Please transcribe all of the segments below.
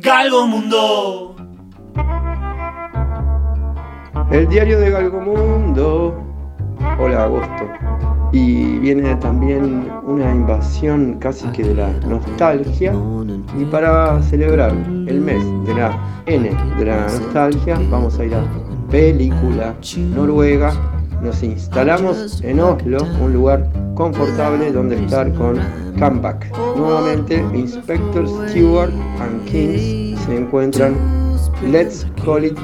Galgo Mundo. El diario de Galgomundo. Hola, agosto. Y viene también una invasión casi que de la nostalgia. Y para celebrar el mes de la N de la nostalgia, vamos a ir a película noruega. Nos instalamos en Oslo, un lugar confortable donde estar con Comeback. Nuevamente, Inspector Stewart and Kings se encuentran. Let's call it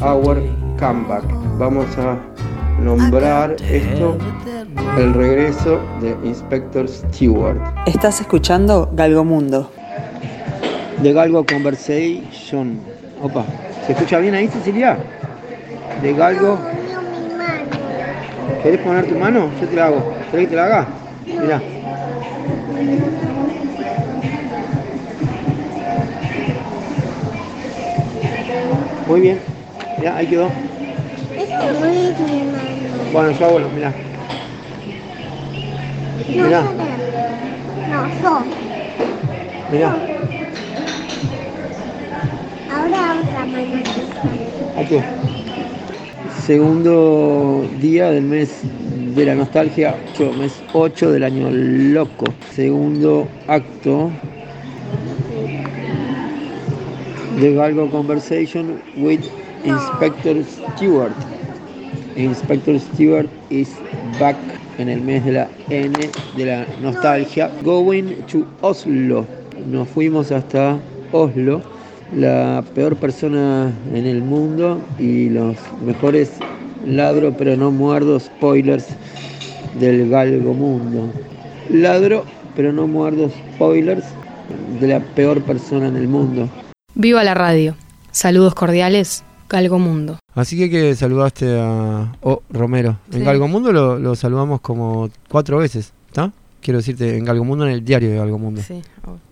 our comeback. Vamos a nombrar esto el regreso de Inspector Stewart. Estás escuchando Galgomundo. De Galgo Conversation. Opa, ¿se escucha bien ahí, Cecilia? De Galgo. ¿Querés poner tu mano? Yo te la hago. ¿Querés que te la haga? Mirá. Muy bien. Mirá, ahí quedó. Este no es mi mano. Bueno, yo hago, mirá. No, Mirá. No, son. Mirá. Ahora otra mano. Aquí. Segundo día del mes de la nostalgia, mes 8 del año loco. Segundo acto de Galgo Conversation with Inspector Stewart. Inspector Stewart is back en el mes de la N de la nostalgia. Going to Oslo. Nos fuimos hasta Oslo, la peor persona en el mundo y los mejores ladro pero no muerdo spoilers del galgo mundo. Ladro pero no muerdo spoilers de la peor persona en el mundo. Viva la radio. Saludos cordiales, Galgo Mundo. Así que que saludaste a oh, Romero. En Sí. Galgomundo lo, lo saludamos como cuatro veces, ¿está? Quiero decirte, en Galgomundo, en el diario de Galgomundo. Sí. Still,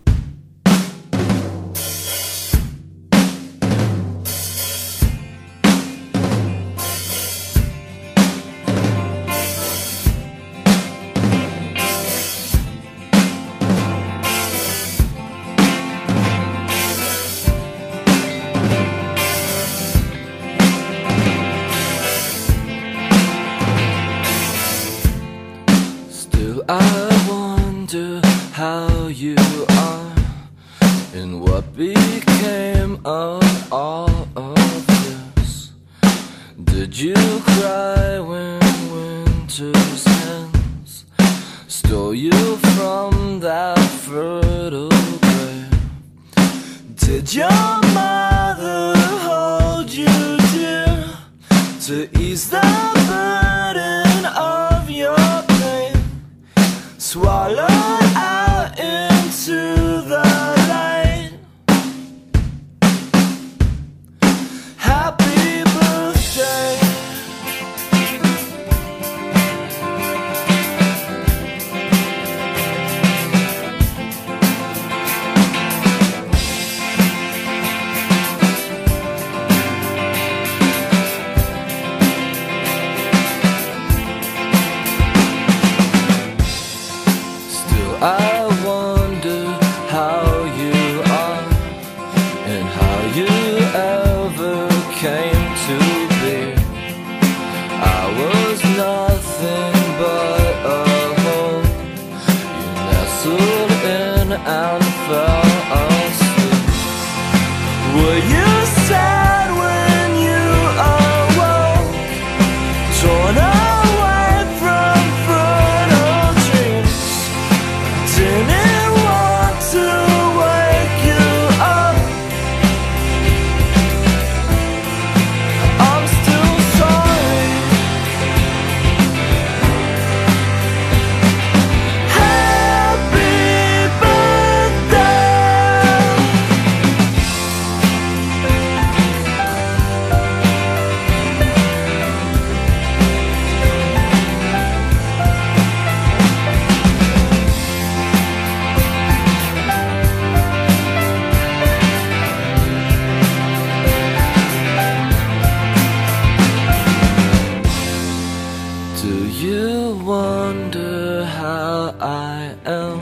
how I am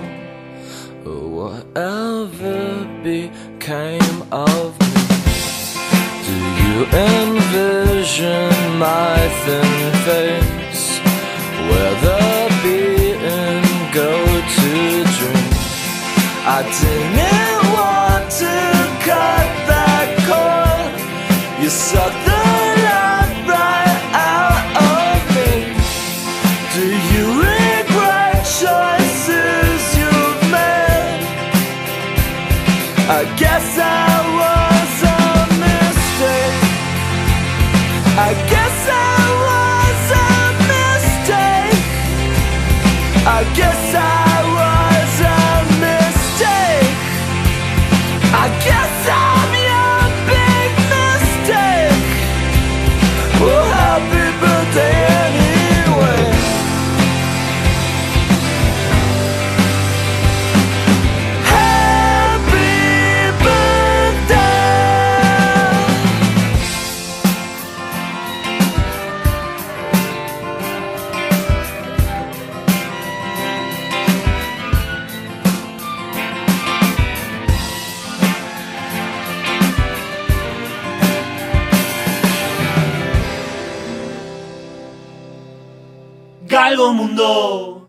Whatever became of me Do you envision my thin face Where the beaten go to dream? I didn't want to cut that cord You sucked Mundo.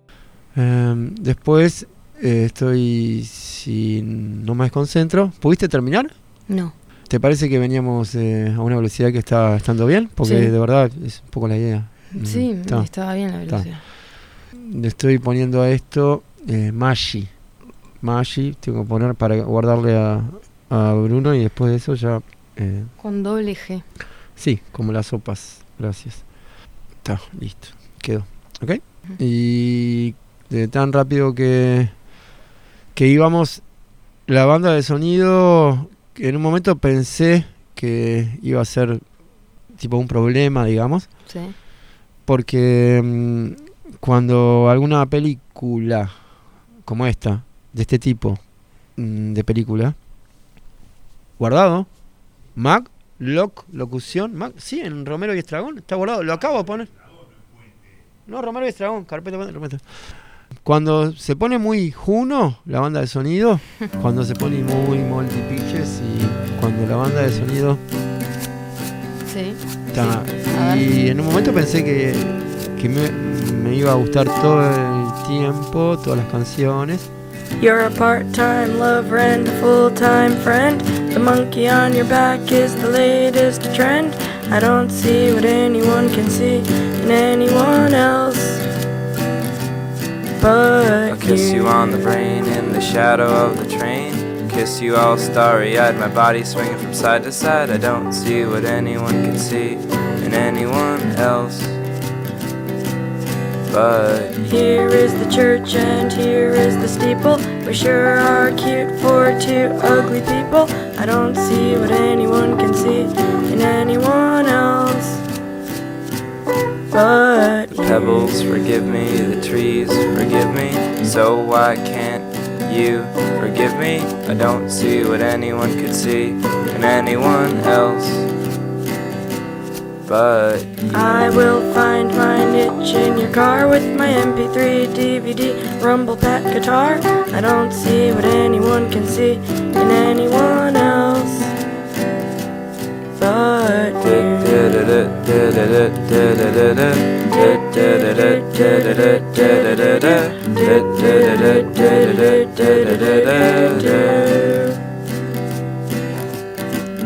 Em, después eh, estoy, si no me desconcentro, ¿pudiste terminar? No. ¿Te parece que veníamos eh, a una velocidad que está estando bien? Porque Sí. de verdad es un poco la idea. Mm, Sí, está. estaba bien la velocidad. Le estoy poniendo a esto eh, Maggi. Maggi, tengo que poner para guardarle a, a Bruno y después de eso ya... eh, Con doble G. sí, como las sopas. Gracias. Está, listo. Quedó. ¿Ok? Y de tan rápido que, que íbamos, la banda de sonido, en un momento pensé que iba a ser tipo un problema, digamos. Sí. Porque mm, cuando alguna película como esta, de este tipo mm, de película, guardado, Mac, loc, locución, Mac, sí, en Romero y Estragón, está guardado, lo acabo de poner. No, Romero y Estragón, carpeta, carpeta. Cuando se pone muy Juno, la banda de sonido, cuando se pone muy multi-pitches y cuando la banda de sonido Sí. Está. Sí. Y en un momento pensé que, que me, me iba a gustar todo el tiempo, todas las canciones. You're a part-time lover and a full-time friend. The monkey on your back is the latest trend. I don't see what anyone can see in anyone else. But I'll kiss you on the brain in the shadow of the train. Kiss you all starry eyed, my body swinging from side to side. I don't see what anyone can see in anyone else. But Here is the church and here is the steeple. We sure are cute for two ugly people. I don't see what anyone can see in anyone else. But the pebbles forgive me, the trees forgive me. So why can't you forgive me? I don't see what anyone could see in anyone else. But I will find my niche in your car with my MP3, DVD, Rumble Pack guitar. I don't see what anyone can see in anyone else. But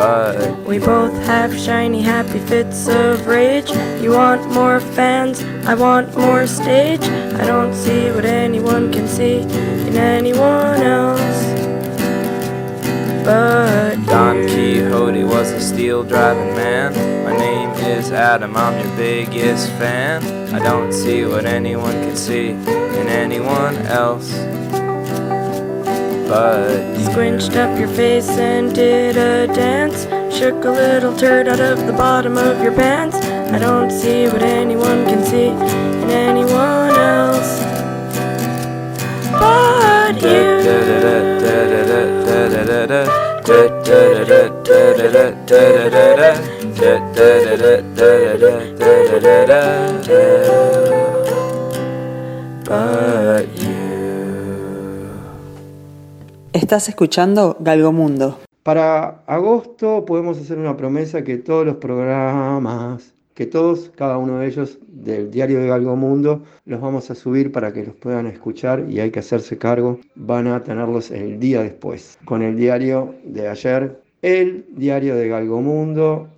We both have shiny, happy fits of rage. You want more fans, I want more stage. I don't see what anyone can see in anyone else. But Don Quixote was a steel driving man. My name is Adam, I'm your biggest fan. I don't see what anyone can see in anyone else. But squinched up your face and did a dance. Shook a little turd out of the bottom of your pants. I don't see what anyone can see in anyone else but you. But you. Estás escuchando Galgomundo. Para agosto podemos hacer una promesa que todos los programas, que todos, cada uno de ellos del diario de Galgomundo, los vamos a subir para que los puedan escuchar y hay que hacerse cargo. Van a tenerlos el día después. Con el diario de ayer, el diario de Galgomundo.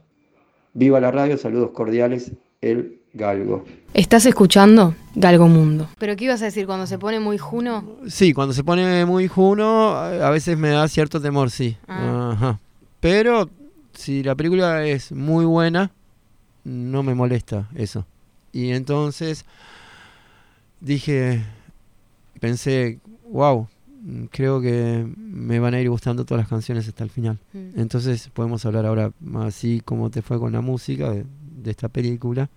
Viva la radio, saludos cordiales, el Galgo. Estás escuchando Galgo Mundo. ¿Pero qué ibas a decir cuando se pone muy juno? Sí, cuando se pone muy juno, a veces me da cierto temor, sí. Ah. Ajá. Pero si la película es muy buena, no me molesta eso. Y entonces dije, pensé, wow, creo que me van a ir gustando todas las canciones hasta el final. Mm. Entonces podemos hablar ahora así como te fue con la música de, de esta película.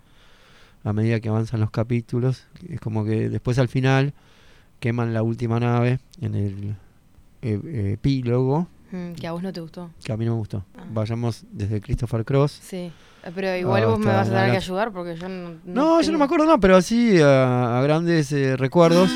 A medida que avanzan los capítulos, es como que después al final queman la última nave en el eh, eh, epílogo, Mm, que a vos no te gustó. que a mí no me gustó. Ah. Vayamos desde Christopher Cross. Sí. Pero igual vos me vas a tener que ayudar porque yo no. No, yo tengo- no me acuerdo, no, pero así a, a grandes eh, recuerdos.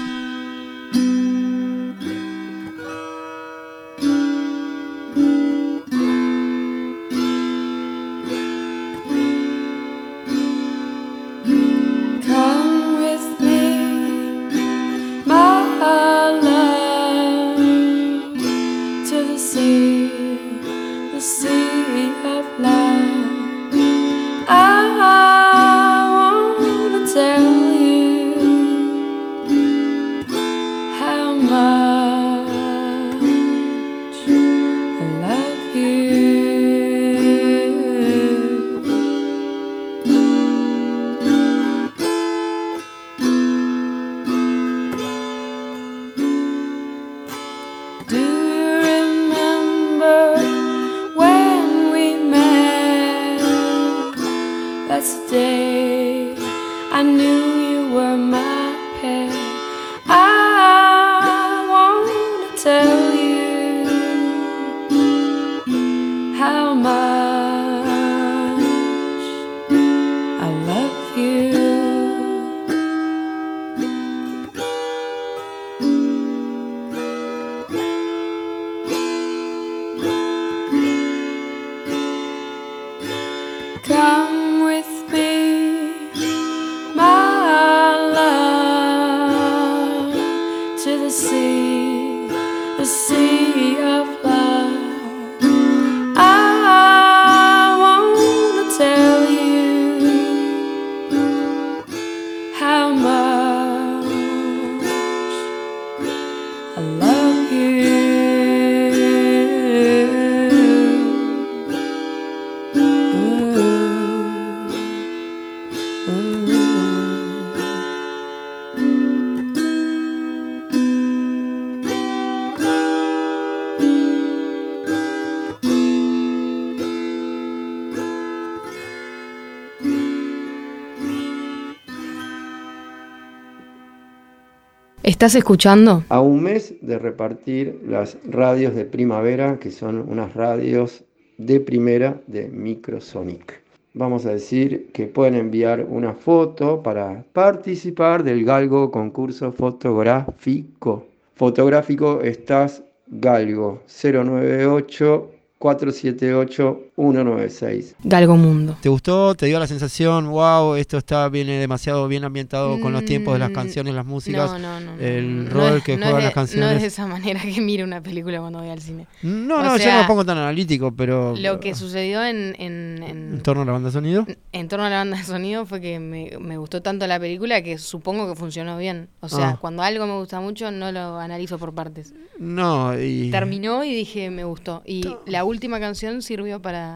¿Estás escuchando? A un mes de repartir las radios de primavera, que son unas radios de primera de Microsonic. Vamos a decir que pueden enviar una foto para participar del Galgo concurso fotográfico. Fotográfico estás Galgo 098 478 196. Galgo Mundo. ¿Te gustó? ¿Te dio la sensación, wow, esto está viene demasiado bien ambientado con los tiempos de las Mm, canciones, las músicas? No, no, no. el no rol que no juegan las canciones. No es de esa manera que miro una película cuando voy al cine. No, O no, yo no me pongo tan analítico, pero Lo que sucedió en, en, en- en torno a la banda de sonido. en torno a la banda de sonido fue que me, me gustó tanto la película que supongo que funcionó bien. O sea, Ah. cuando algo me gusta mucho no lo analizo por partes. No, y Terminó y dije me gustó. Y la última canción sirvió para,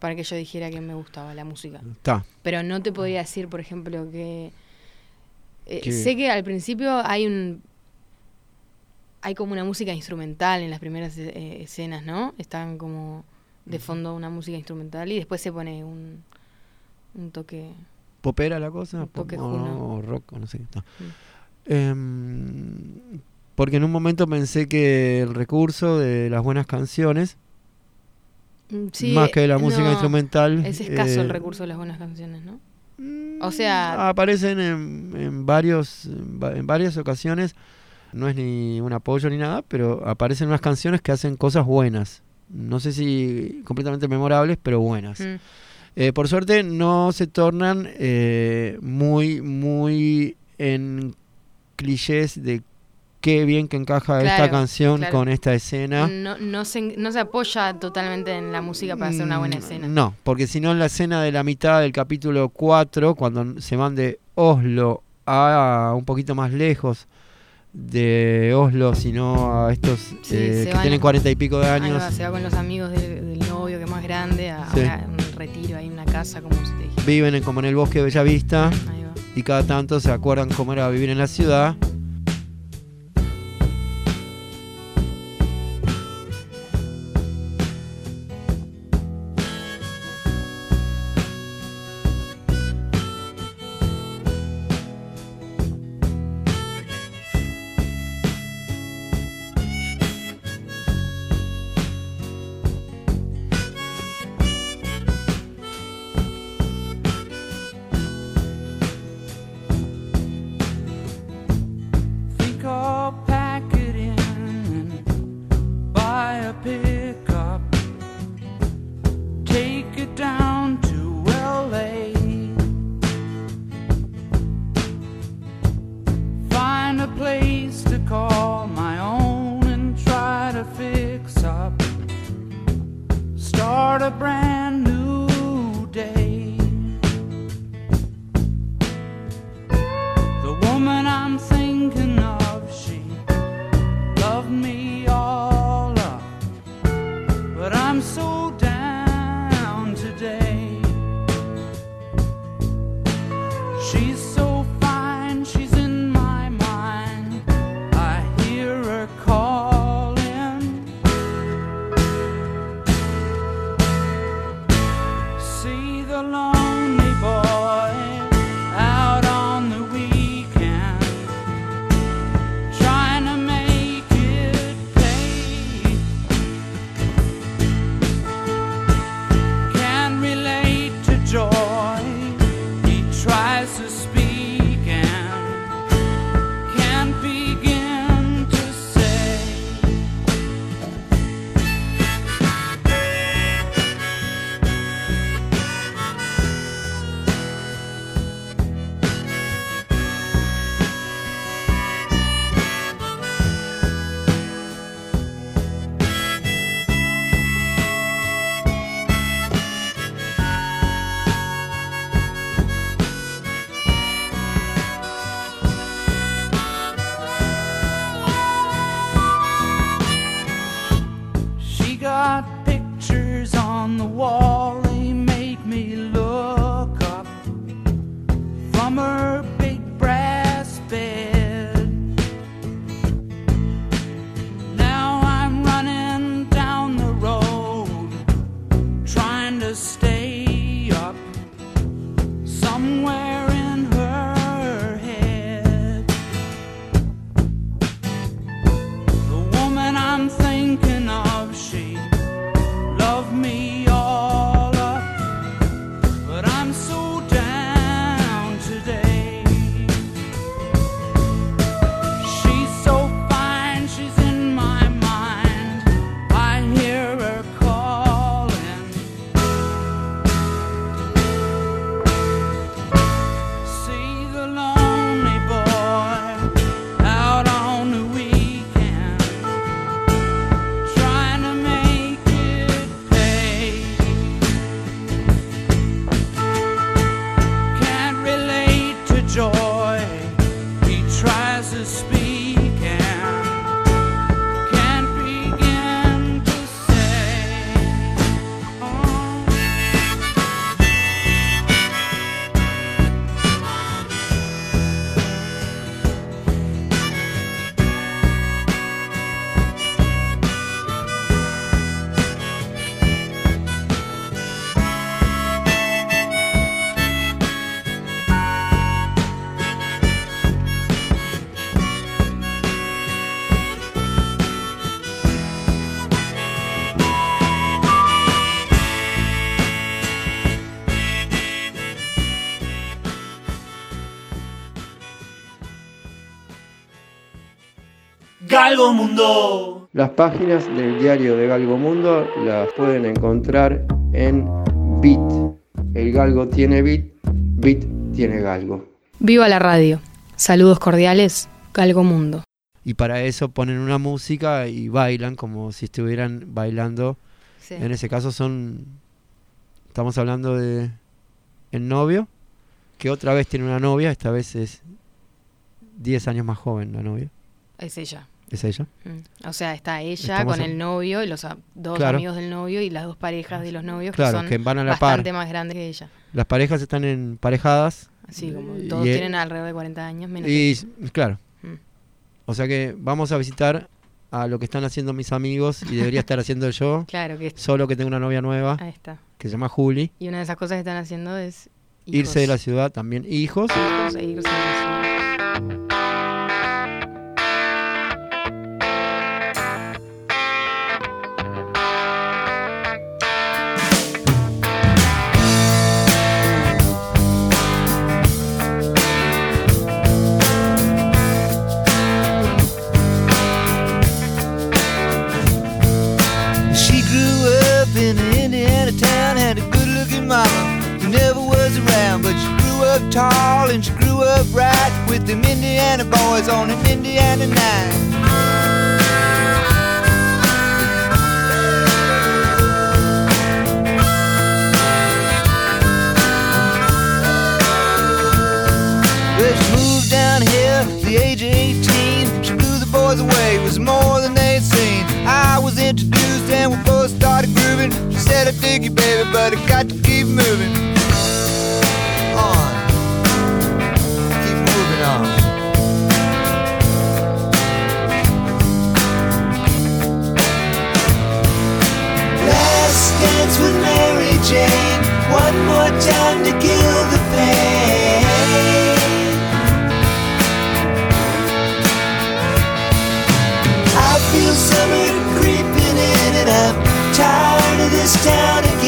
para que yo dijera que me gustaba la música. Pero no te podía decir, por ejemplo, que... eh, Que- sé que al principio hay un... Hay como una música instrumental en las primeras eh, escenas, ¿no? Están como de fondo una música instrumental y después se pone un, un toque. ¿Popera la cosa? Un toque o- rock, no sé. no. Mm. Em, porque en un momento pensé que el recurso de las buenas canciones, sí, más que de la música no, instrumental, Es escaso el eh, recurso de las buenas canciones, ¿no? mm, O sea- aparecen en, en varios en, va- en varias ocasiones. No es ni un apoyo ni nada, pero aparecen unas canciones que hacen cosas buenas. No sé si completamente memorables, pero buenas. Mm. Eh, por suerte no se tornan eh, muy, muy en clichés de qué bien que encaja esta canción claro. con esta escena. No, no, se, no se apoya totalmente en la música para hacer una buena Mm, escena. No, porque si no en la escena de la mitad del capítulo 4, cuando se van de Oslo a un poquito más lejos de Oslo, sino a estos Sí, eh, que van tienen cuarenta y pico de años, va, se va con los amigos del, del novio que es más grande a, a Sí. una- un retiro ahí, una casa, como dije. viven en- como en el bosque de Bellavista. Y cada tanto se acuerdan cómo era vivir en la ciudad. Galgo Mundo. Las páginas del diario de Galgo Mundo las pueden encontrar en Bit. El Galgo tiene Bit, Bit tiene Galgo. Viva la radio. Saludos cordiales, Galgo Mundo. Y para eso ponen una música y bailan como si estuvieran bailando. Sí. En ese caso son. Estamos hablando de. El novio, que otra vez tiene una novia, esta vez es 10 años más joven la novia. Es ella. ¿Es ella? Mm. O sea, está ella Estamos con a- el novio y los a- dos Claro. amigos del novio y las dos parejas de los novios Claro, que son que van a la par. bastante más grandes que ella. Las parejas están emparejadas. Así como todos y- tienen alrededor de 40 años menos. Y claro. Mm. O sea que vamos a visitar a lo que están haciendo mis amigos y debería estar haciendo yo. Claro que Solo que tengo una novia nueva Ahí está. que se llama Juli. Y una de esas cosas que están haciendo es Irse de la ciudad también. Hijos. Hijos e irse de la ciudad. Was around. But she grew up tall and she grew up right with them Indiana boys on an Indiana night. But she moved down here at the age of 18. She blew the boys away, it was more than they'd seen. I was introduced and we both started grooving. She said, I dig you, baby, but I got to keep moving. Dance with Mary Jane. One more time to kill the pain. I feel summer creeping in and I'm tired of this town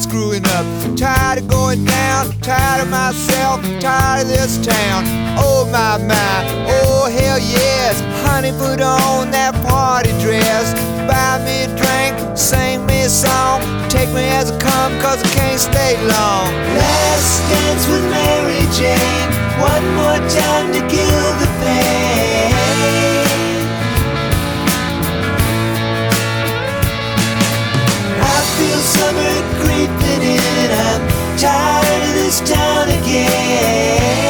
of screwing up, tired of going down, tired of myself, tired of this town. Oh my my, oh hell yes, honey, put on that party dress. Buy me a drink, sing me a song, take me as I come, cause I can't stay long. Last dance with Mary Jane, one more time to kill the pain. I feel summer creeping in I'm tired of this town again.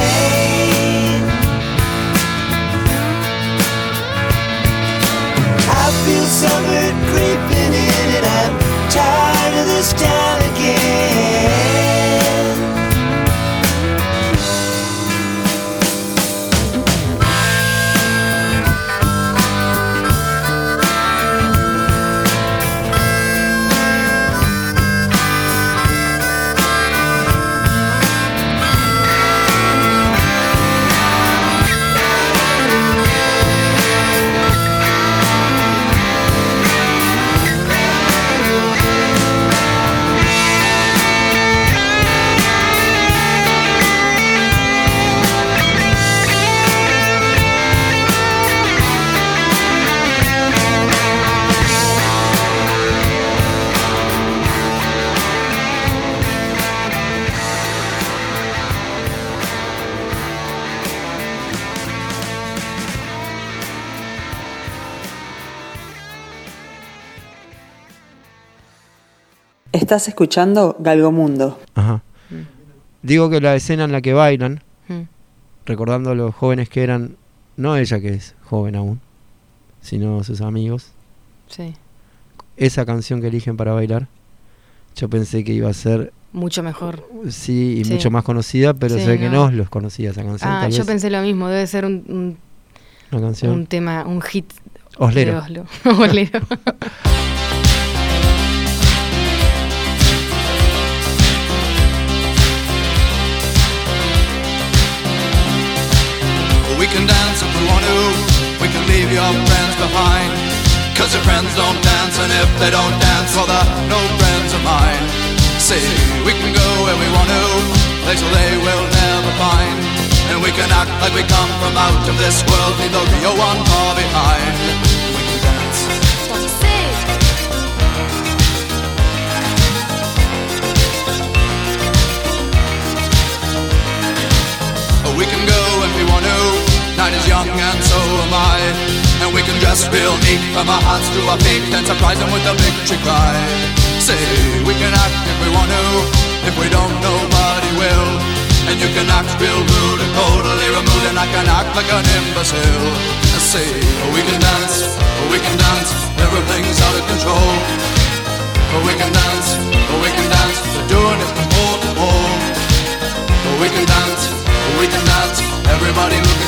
Feel summer creeping in and I'm tired of this town again. Estás escuchando Galgomundo. Ajá. Digo que la escena en la que bailan, Mm. recordando a los jóvenes que eran, no ella que es joven aún, sino sus amigos, Sí. esa canción que eligen para bailar, yo pensé que iba a ser, Mucho mejor. sí, y Sí. mucho más conocida, pero Sí, ve que no. los conocía esa canción. Ah, yo vez pensé lo mismo. Debe ser un, un, una canción. un tema, un hit. Oslero. De Oslo. Oslero. can dance if we want to. We can leave your friends behind. Cause your friends don't dance, and if they don't dance, well, they're no friends of mine. See, we can go where we want to, places they will never find. And we can act like we come from out of this world, leave the real one far behind. We can dance. We can go if we want to. Night is young and so am I. And we can dress real neat from our hearts to our feet and surprise them with a victory cry. Say, we can act if we want to. If we don't, nobody will. And you can act real rude and totally removed, and I can act like an imbecile. Say, we can dance, we can dance, everything's out of control.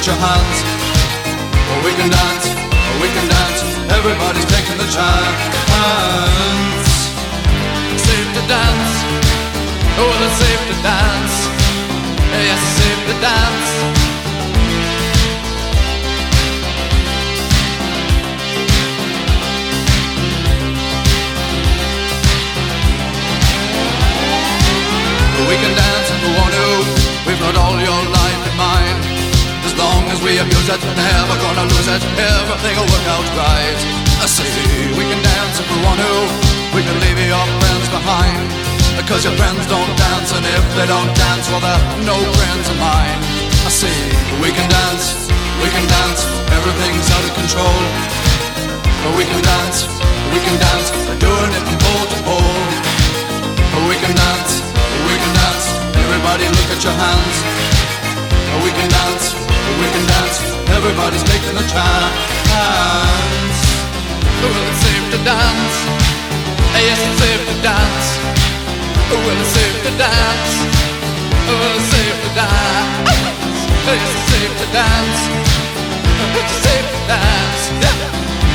At your hands. Oh, we can dance, oh, we can dance, everybody's taking the chance. Safe to dance, oh it's safe to dance. Yes, it's safe to dance. Oh, we can dance if we want to. We've got all your life in mind. As long as we abuse it, never gonna lose it. Everything will work out right. I say we can dance if we want to. We can leave your friends behind. Because your friends don't dance, and if they don't dance, well, they're no friends of mine. I say we can dance, we can dance. Everything's out of control. But we can dance, we can dance. We're doing it from pole to pole. We can dance, we can dance. Everybody look at your hands. We can dance, we can dance. Everybody's taking a chance. Well, it's safe to dance. Yes, it's safe to dance. Well, it's safe to dance. Well, it's safe to dance. Yes, it's safe to dance. It's safe to dance.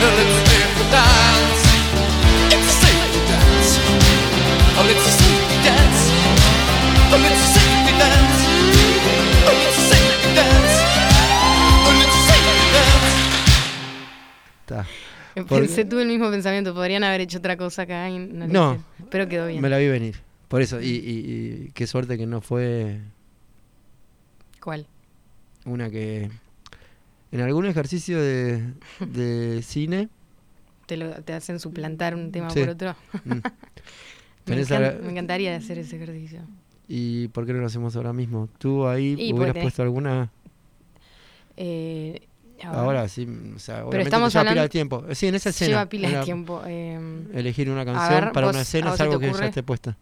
Well, it's safe to dance. Pensé, tuve el mismo pensamiento. Podrían haber hecho otra cosa acá y no. No. Pero quedó bien. me la vi venir. Por eso, y, y- y qué suerte que no fue ¿Cuál? una que en algún ejercicio de, de cine ¿Te, lo, te hacen suplantar un tema Sí. por otro? Mm. me, encan- a- me encantaría hacer ese ejercicio. ¿Y por qué no lo hacemos ahora mismo? ¿Tú ahí Y hubieras puesto alguna? Eh, Ahora sí, mm, o sea, Pero obviamente estamos te lleva pila hablando- de tiempo. Eh, Sí, en esa escena. Lleva pila de tiempo. eh, Elegir una canción ver, para vos- una ¿a escena es algo que ya esté puesta.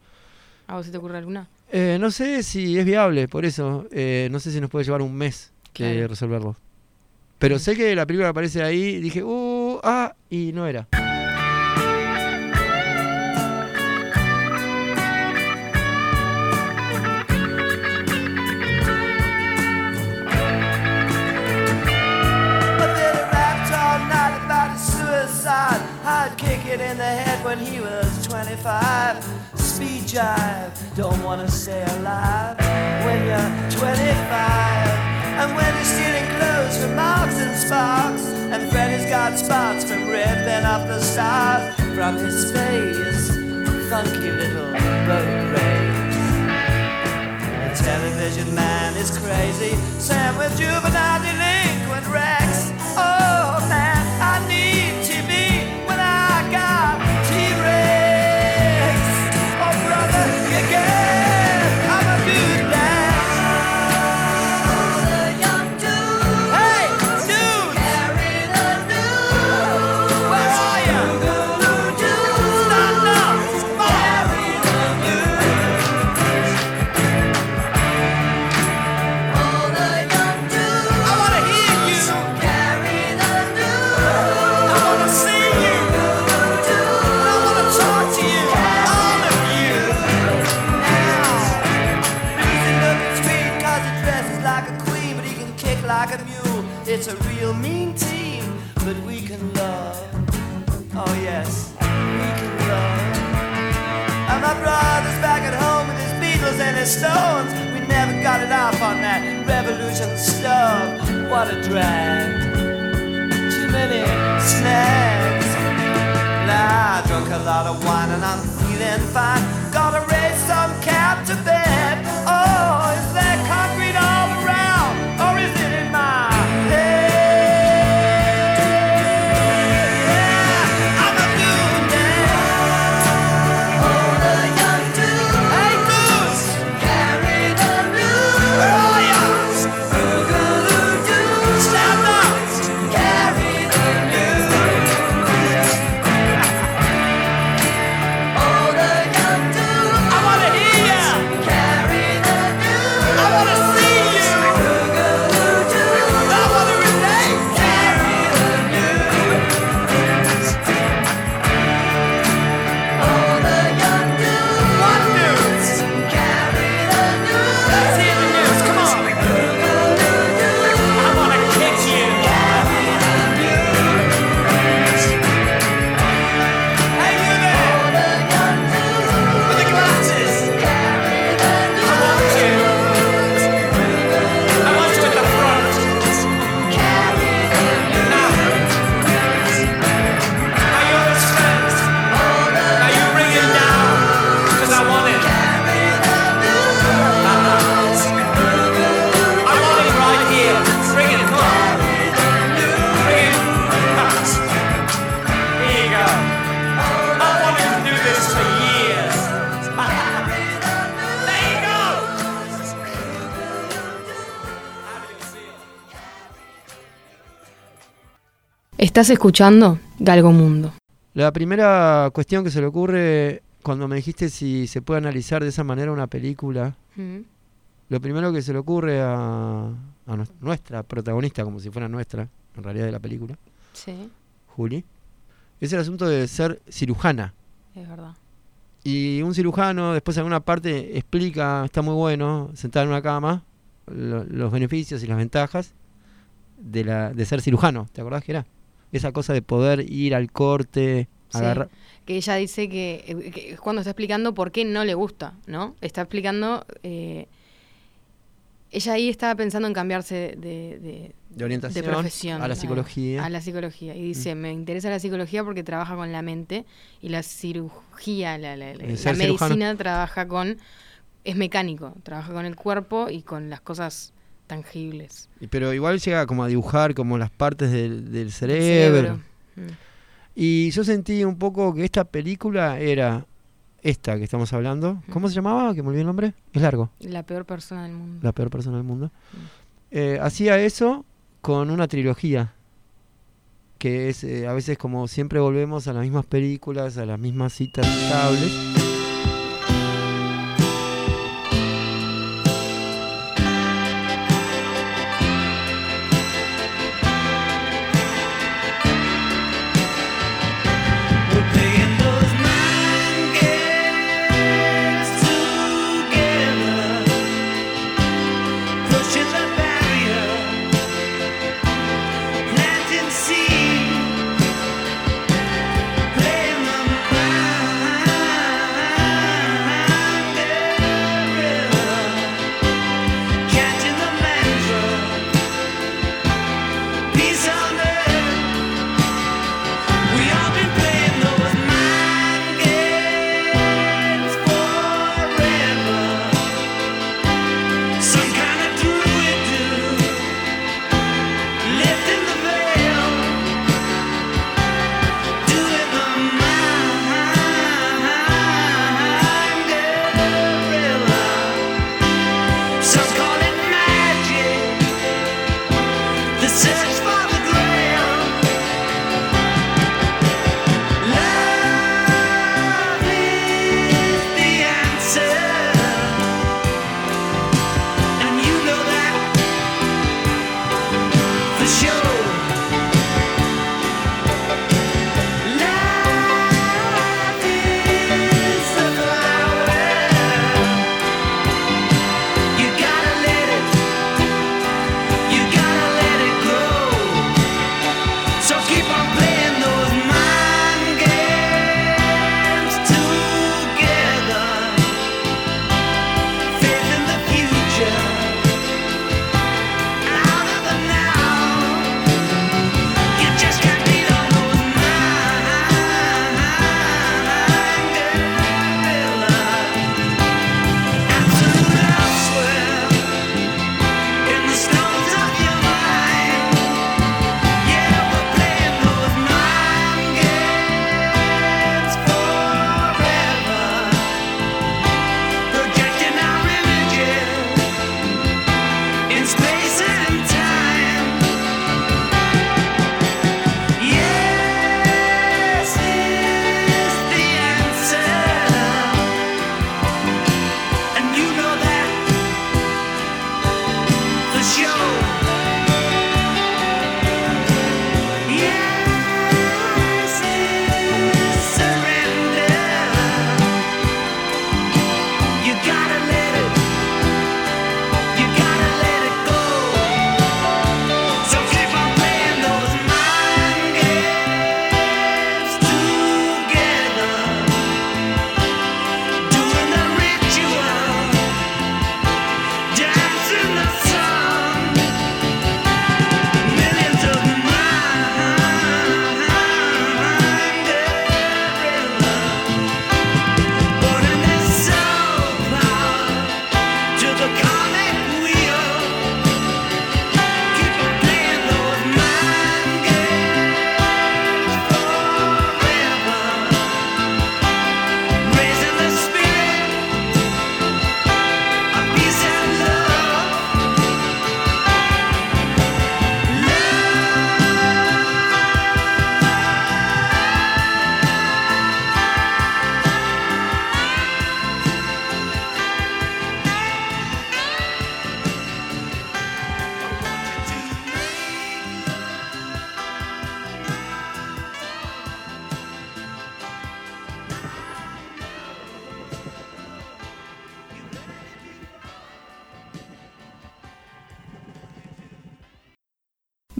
¿A vos se te ocurre alguna? Eh, no sé si es viable, por eso. eh, no sé si nos puede llevar un mes que Claro. resolverlo. Pero sé que la película aparece ahí y dije, uh, ah, y no era. Kick in the head when he was 25. Speed jive, don't wanna stay alive when you're 25. And when you're stealing clothes from Marks and Sparks, and Freddy's got spots from ripping up the stars from his face. Funky little road race. The television man is crazy. Sam with juvenile delinquent Rex. Oh man, Estás escuchando Galgo Mundo. La primera cuestión que se le ocurre cuando me dijiste si se puede analizar de esa manera una película, Mm. lo primero que se le ocurre a, a nues- nuestra protagonista, como si fuera nuestra, en realidad de la película, Sí, Juli, es el asunto de ser cirujana. es verdad. Y un cirujano después en alguna parte explica, está muy bueno, sentar en una cama, lo- los beneficios y las ventajas de, la, de ser cirujano. ¿Te acordás que era? Esa cosa de poder ir al corte, Sí, agarrar... Que ella dice que, eh, que es cuando está explicando por qué no le gusta, ¿no? Está explicando. eh, ella ahí estaba pensando en cambiarse de, de, De orientación profesión a la psicología. A, la psicología. Y dice: Me interesa la psicología porque trabaja con la mente y la cirugía, la, la- la- la medicina cirujano. trabaja con. Es mecánico, trabaja con el cuerpo y con las cosas tangibles. Pero igual llega como a dibujar como las partes del, cerebro. Mm. Y yo sentí un poco que esta película era esta que estamos hablando. ¿Cómo se llamaba? Que me olvidé el nombre. Es largo. La peor persona del mundo. La peor persona del mundo. Eh, hacía eso con una trilogía. Que es, eh, a veces como siempre volvemos a las mismas películas, a las mismas citas estables.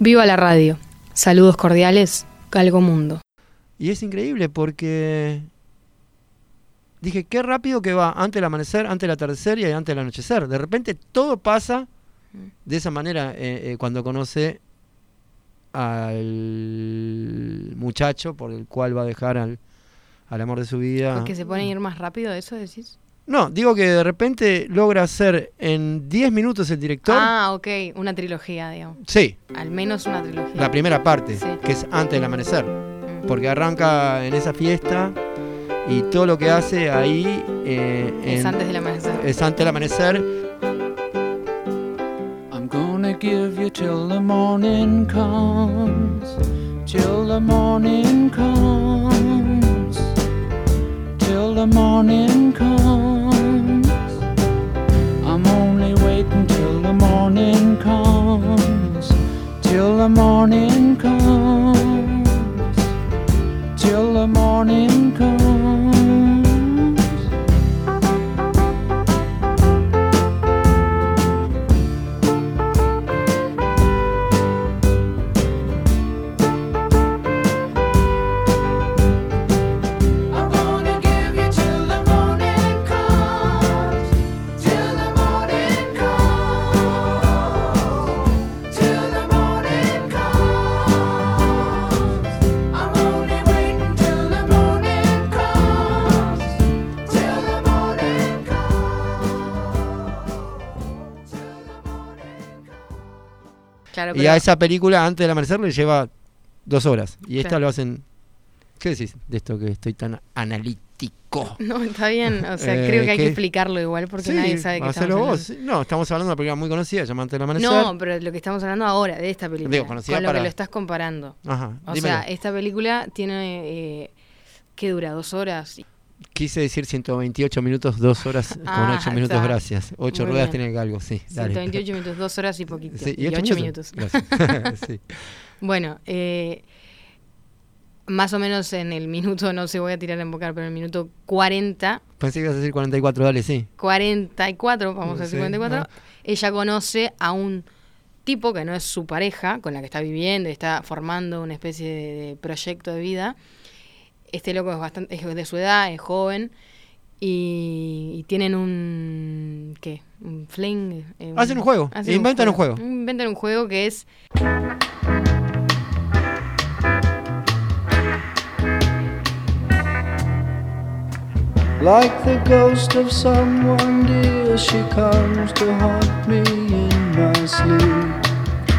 Viva la radio. Saludos cordiales, Galgo Mundo. Y es increíble porque dije, qué rápido que va antes del amanecer, antes del atardecer y antes del anochecer. De repente todo pasa de esa manera eh, eh, cuando conoce al muchacho por el cual va a dejar al, al amor de su vida. ¿Porque se pone a ir más rápido eso decís? No, digo que de repente logra hacer en 10 minutos el director. Ah, ok, una trilogía, digamos. Sí, Al menos una trilogía. la primera parte, Sí. que es antes del amanecer. Porque arranca en esa fiesta y todo lo que hace ahí eh, Es en- antes del amanecer. es antes del amanecer. I'm gonna give you till the morning comes, till the morning comes, till the morning comes. I'm only waiting till the morning comes, till the morning comes, till the morning comes. Claro, Y pero- a esa película antes del amanecer le lleva dos horas. Y esta Claro. lo hacen. ¿Qué decís de esto que estoy tan analítico? No, está bien. O sea, Eh, creo que hay que explicarlo igual porque Sí, nadie sabe que estamos vos. hablando. No, estamos hablando de una película muy conocida llamada Antes del amanecer. No, pero lo que estamos hablando ahora, de esta película. Digo, conocida con lo para- que lo estás comparando. Ajá, O dímelo. sea, esta película tiene. Eh, ¿Qué dura? ¿Dos horas? Quise decir 128 minutos, 2 horas con Ah, 8 minutos, está. gracias. 8 Muy ruedas bien. tiene que algo, sí. dale. 128 minutos, dos horas y poquito. Sí, y, ocho 8 minutos. Gracias. Sí. Bueno, eh, más o menos en el minuto, no se voy a tirar en bocar, pero en el minuto 40, Pensé que ibas a decir 44, dale, sí. 44, vamos a decir Sí, 44, ah. ella conoce a un tipo que no es su pareja, con la que está viviendo y está formando una especie de, de proyecto de vida. Este loco es bastante es de su edad, es joven y, y tienen un ¿qué? Un fling. eh, Hacen un juego, hacen inventan un juego. Inventan un juego que es Like the ghost of someone dear, she comes to haunt me in my sleep.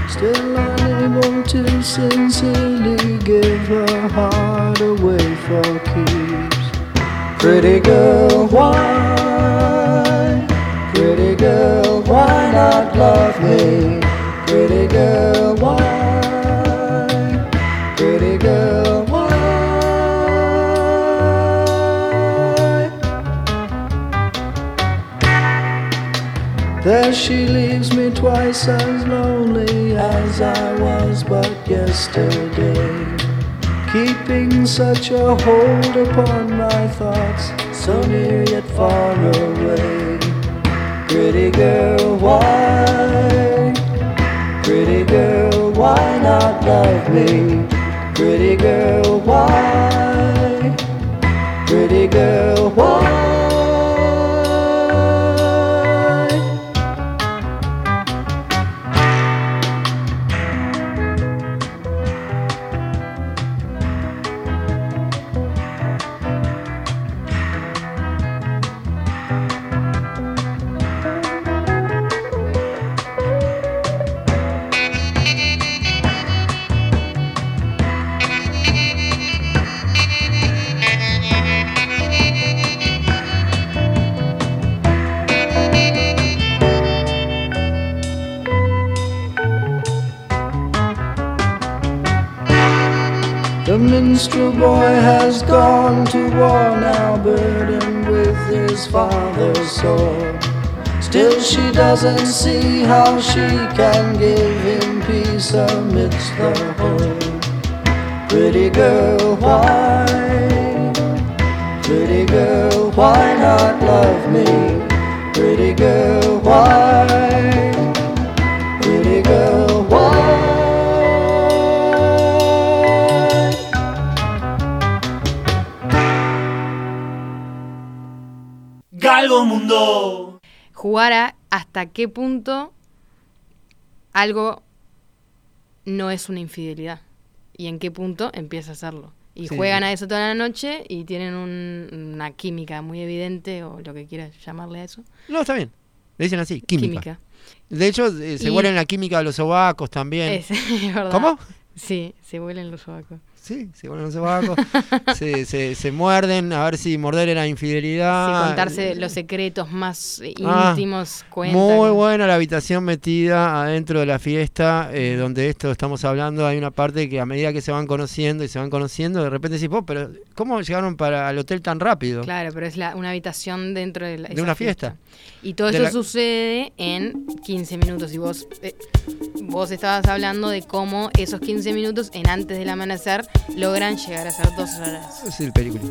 Still unable to sincerely give her heart away keeps. Pretty girl, why? Pretty girl, why not love me? Pretty girl, why? Pretty girl, why? There she leaves me twice as lonely as I was but yesterday. Keeping such a hold upon my thoughts, so near yet far away. Pretty girl, why? Pretty girl, why not love me? Pretty girl, why? Pretty girl, why? His father's sword. Still, she doesn't see how she can give him peace amidst the horde. Pretty girl, why? Pretty girl, why not love me? Pretty girl, why? Galgo Mundo. Jugar a hasta qué punto algo no es una infidelidad y en qué punto empieza a serlo. Y Sí. juegan a eso toda la noche y tienen un- una química muy evidente o lo que quieras llamarle a eso. No, está bien. Le dicen así, química. Química. De hecho, eh, se Y- huelen la química de los sobacos también. Es, es verdad. ¿Cómo? Sí, se huelen los sobacos. Sí, se huelen los sobacos. se, se, se muerden, a ver si morder era infidelidad. Sí, contarse los secretos más eh, Ah, íntimos cuentan. Muy buena la habitación metida adentro de la fiesta, eh, donde esto estamos hablando. Hay una parte que a medida que se van conociendo y se van conociendo, de repente decís, "Oh, pero ¿cómo llegaron para el hotel tan rápido? Claro, pero es la, una habitación dentro de, la- De una fiesta. Y todo De eso la- sucede en 15 minutos. Y vos, eh, vos estabas hablando de cómo esos 15 minutos en antes del amanecer logran llegar a ser dos horas. Es el película.